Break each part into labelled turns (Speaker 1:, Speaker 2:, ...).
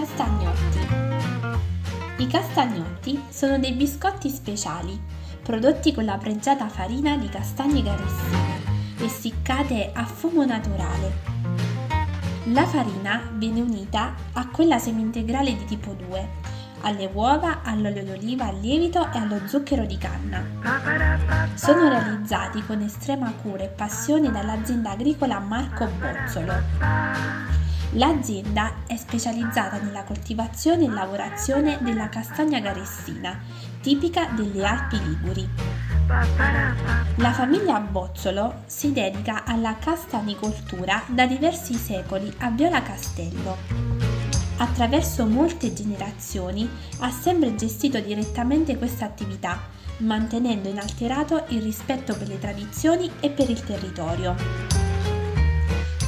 Speaker 1: castagnotti. I castagnotti sono dei biscotti speciali, prodotti con la pregiata farina di castagne garessine, essiccate a fumo naturale. La farina viene unita a quella semi-integrale di tipo 2 alle uova, all'olio d'oliva, al lievito e allo zucchero di canna. Sono realizzati con estrema cura e passione dall'azienda agricola Marco Bozzolo. L'azienda è specializzata nella coltivazione e lavorazione della castagna garessina, tipica delle Alpi Liguri. La famiglia Bozzolo si dedica alla castanicoltura da diversi secoli a Viola Castello attraverso molte generazioni ha sempre gestito direttamente questa attività, mantenendo inalterato il rispetto per le tradizioni e per il territorio.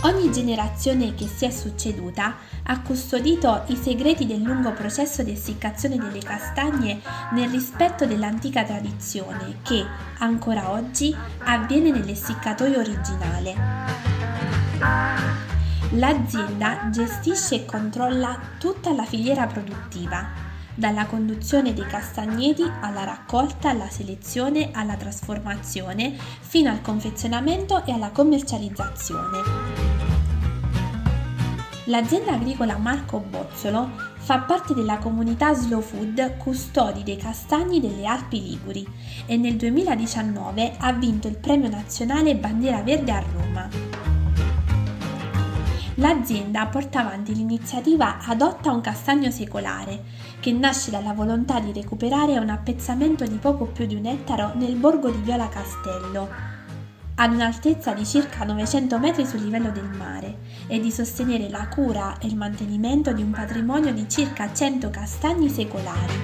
Speaker 1: Ogni generazione che si è succeduta ha custodito i segreti del lungo processo di essiccazione delle castagne nel rispetto dell'antica tradizione che, ancora oggi, avviene nell'essiccatoio originale. L'azienda gestisce e controlla tutta la filiera produttiva, dalla conduzione dei castagneti alla raccolta, alla selezione, alla trasformazione, fino al confezionamento e alla commercializzazione. L'azienda agricola Marco Bozzolo fa parte della comunità Slow Food custodi dei castagni delle Alpi Liguri e nel 2019 ha vinto il premio nazionale Bandiera Verde a Roma. L'azienda porta avanti l'iniziativa Adotta un castagno secolare, che nasce dalla volontà di recuperare un appezzamento di poco più di un ettaro nel borgo di Viola Castello, ad un'altezza di circa 900 metri sul livello del mare, e di sostenere la cura e il mantenimento di un patrimonio di circa 100 castagni secolari.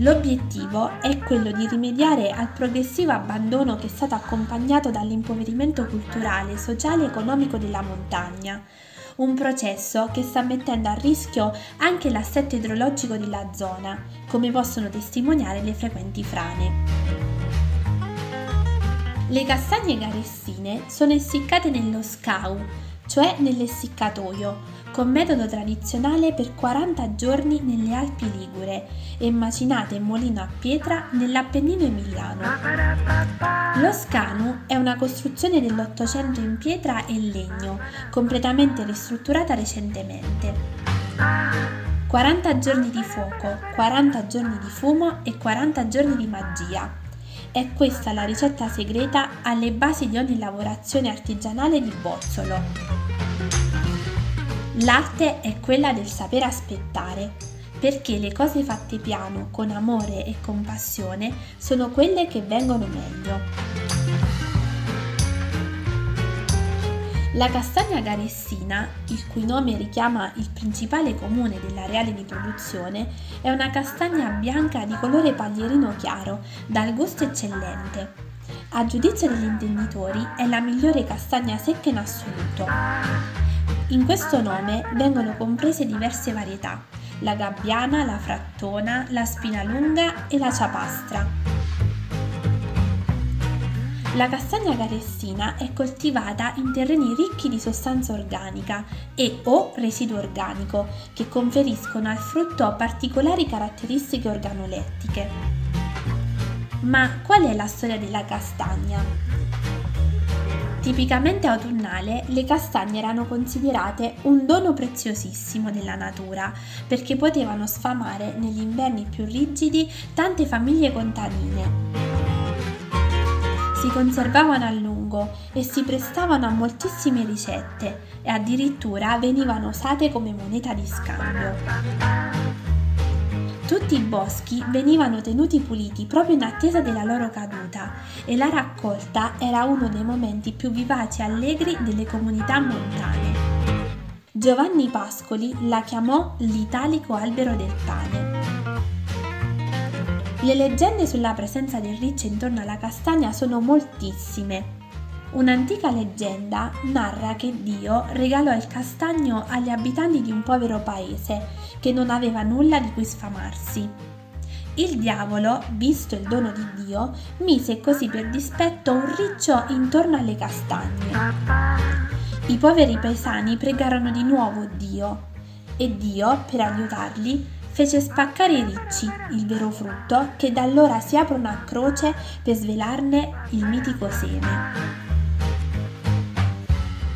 Speaker 1: L'obiettivo è quello di rimediare al progressivo abbandono che è stato accompagnato dall'impoverimento culturale, sociale e economico della montagna, un processo che sta mettendo a rischio anche l'assetto idrologico della zona, come possono testimoniare le frequenti frane. Le castagne garessine sono essiccate nello scau, cioè nell'essiccatoio, con metodo tradizionale per 40 giorni nelle Alpi Ligure e macinate in mulino a pietra nell'Appennino emiliano. Lo Scanu è una costruzione dell'Ottocento in pietra e legno, completamente ristrutturata recentemente. 40 giorni di fuoco, 40 giorni di fumo e 40 giorni di magia. È questa la ricetta segreta alle basi di ogni lavorazione artigianale di Bozzolo. L'arte è quella del saper aspettare, perché le cose fatte piano, con amore e compassione, sono quelle che vengono meglio. La castagna garessina, il cui nome richiama il principale comune dell'areale di produzione, è una castagna bianca di colore paglierino chiaro, dal gusto eccellente. A giudizio degli intenditori è la migliore castagna secca in assoluto. In questo nome vengono comprese diverse varietà, la gabbiana, la frattona, la spina lunga e la ciapastra. La castagna garessina è coltivata in terreni ricchi di sostanza organica e o residuo organico che conferiscono al frutto particolari caratteristiche organolettiche. Ma qual è la storia della castagna? Tipicamente autunnale, le castagne erano considerate un dono preziosissimo della natura perché potevano sfamare negli inverni più rigidi tante famiglie contadine si conservavano a lungo e si prestavano a moltissime ricette e addirittura venivano usate come moneta di scambio. Tutti i boschi venivano tenuti puliti proprio in attesa della loro caduta e la raccolta era uno dei momenti più vivaci e allegri delle comunità montane. Giovanni Pascoli la chiamò l'italico albero del pane. Le leggende sulla presenza del riccio intorno alla castagna sono moltissime. Un'antica leggenda narra che Dio regalò il castagno agli abitanti di un povero paese che non aveva nulla di cui sfamarsi. Il diavolo, visto il dono di Dio, mise così per dispetto un riccio intorno alle castagne. I poveri paesani pregarono di nuovo Dio e Dio, per aiutarli, fece spaccare i ricci, il vero frutto, che da allora si aprono a croce per svelarne il mitico seme.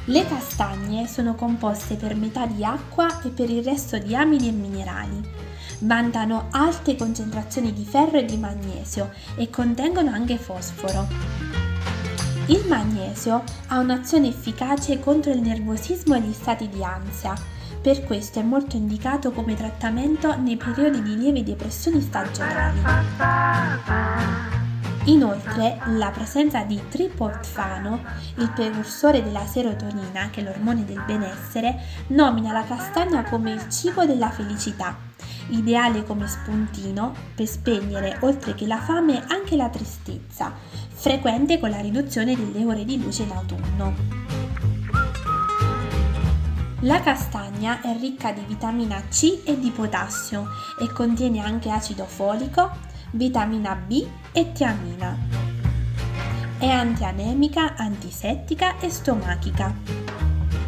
Speaker 1: Le castagne sono composte per metà di acqua e per il resto di amidi e minerali. Vantano alte concentrazioni di ferro e di magnesio e contengono anche fosforo. Il magnesio ha un'azione efficace contro il nervosismo e gli stati di ansia. Per questo è molto indicato come trattamento nei periodi di lievi depressioni stagionali. Inoltre, la presenza di triptorfano, il precursore della serotonina, che è l'ormone del benessere, nomina la castagna come il cibo della felicità, ideale come spuntino per spegnere, oltre che la fame, anche la tristezza, frequente con la riduzione delle ore di luce in autunno. La castagna è ricca di vitamina C e di potassio e contiene anche acido folico, vitamina B e tiamina. È antianemica, antisettica e stomachica.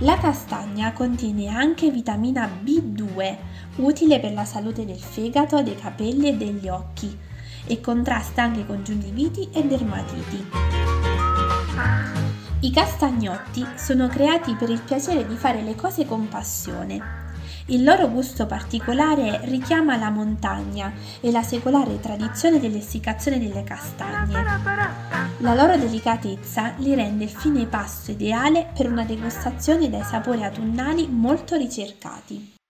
Speaker 1: La castagna contiene anche vitamina B2, utile per la salute del fegato, dei capelli e degli occhi, e contrasta anche congiungiviti e dermatiti. I castagnotti sono creati per il piacere di fare le cose con passione il loro gusto particolare richiama la montagna e la secolare tradizione dell'essiccazione delle castagne. La loro delicatezza li rende il fine pasto ideale per una degustazione dai sapori autunnali molto ricercati.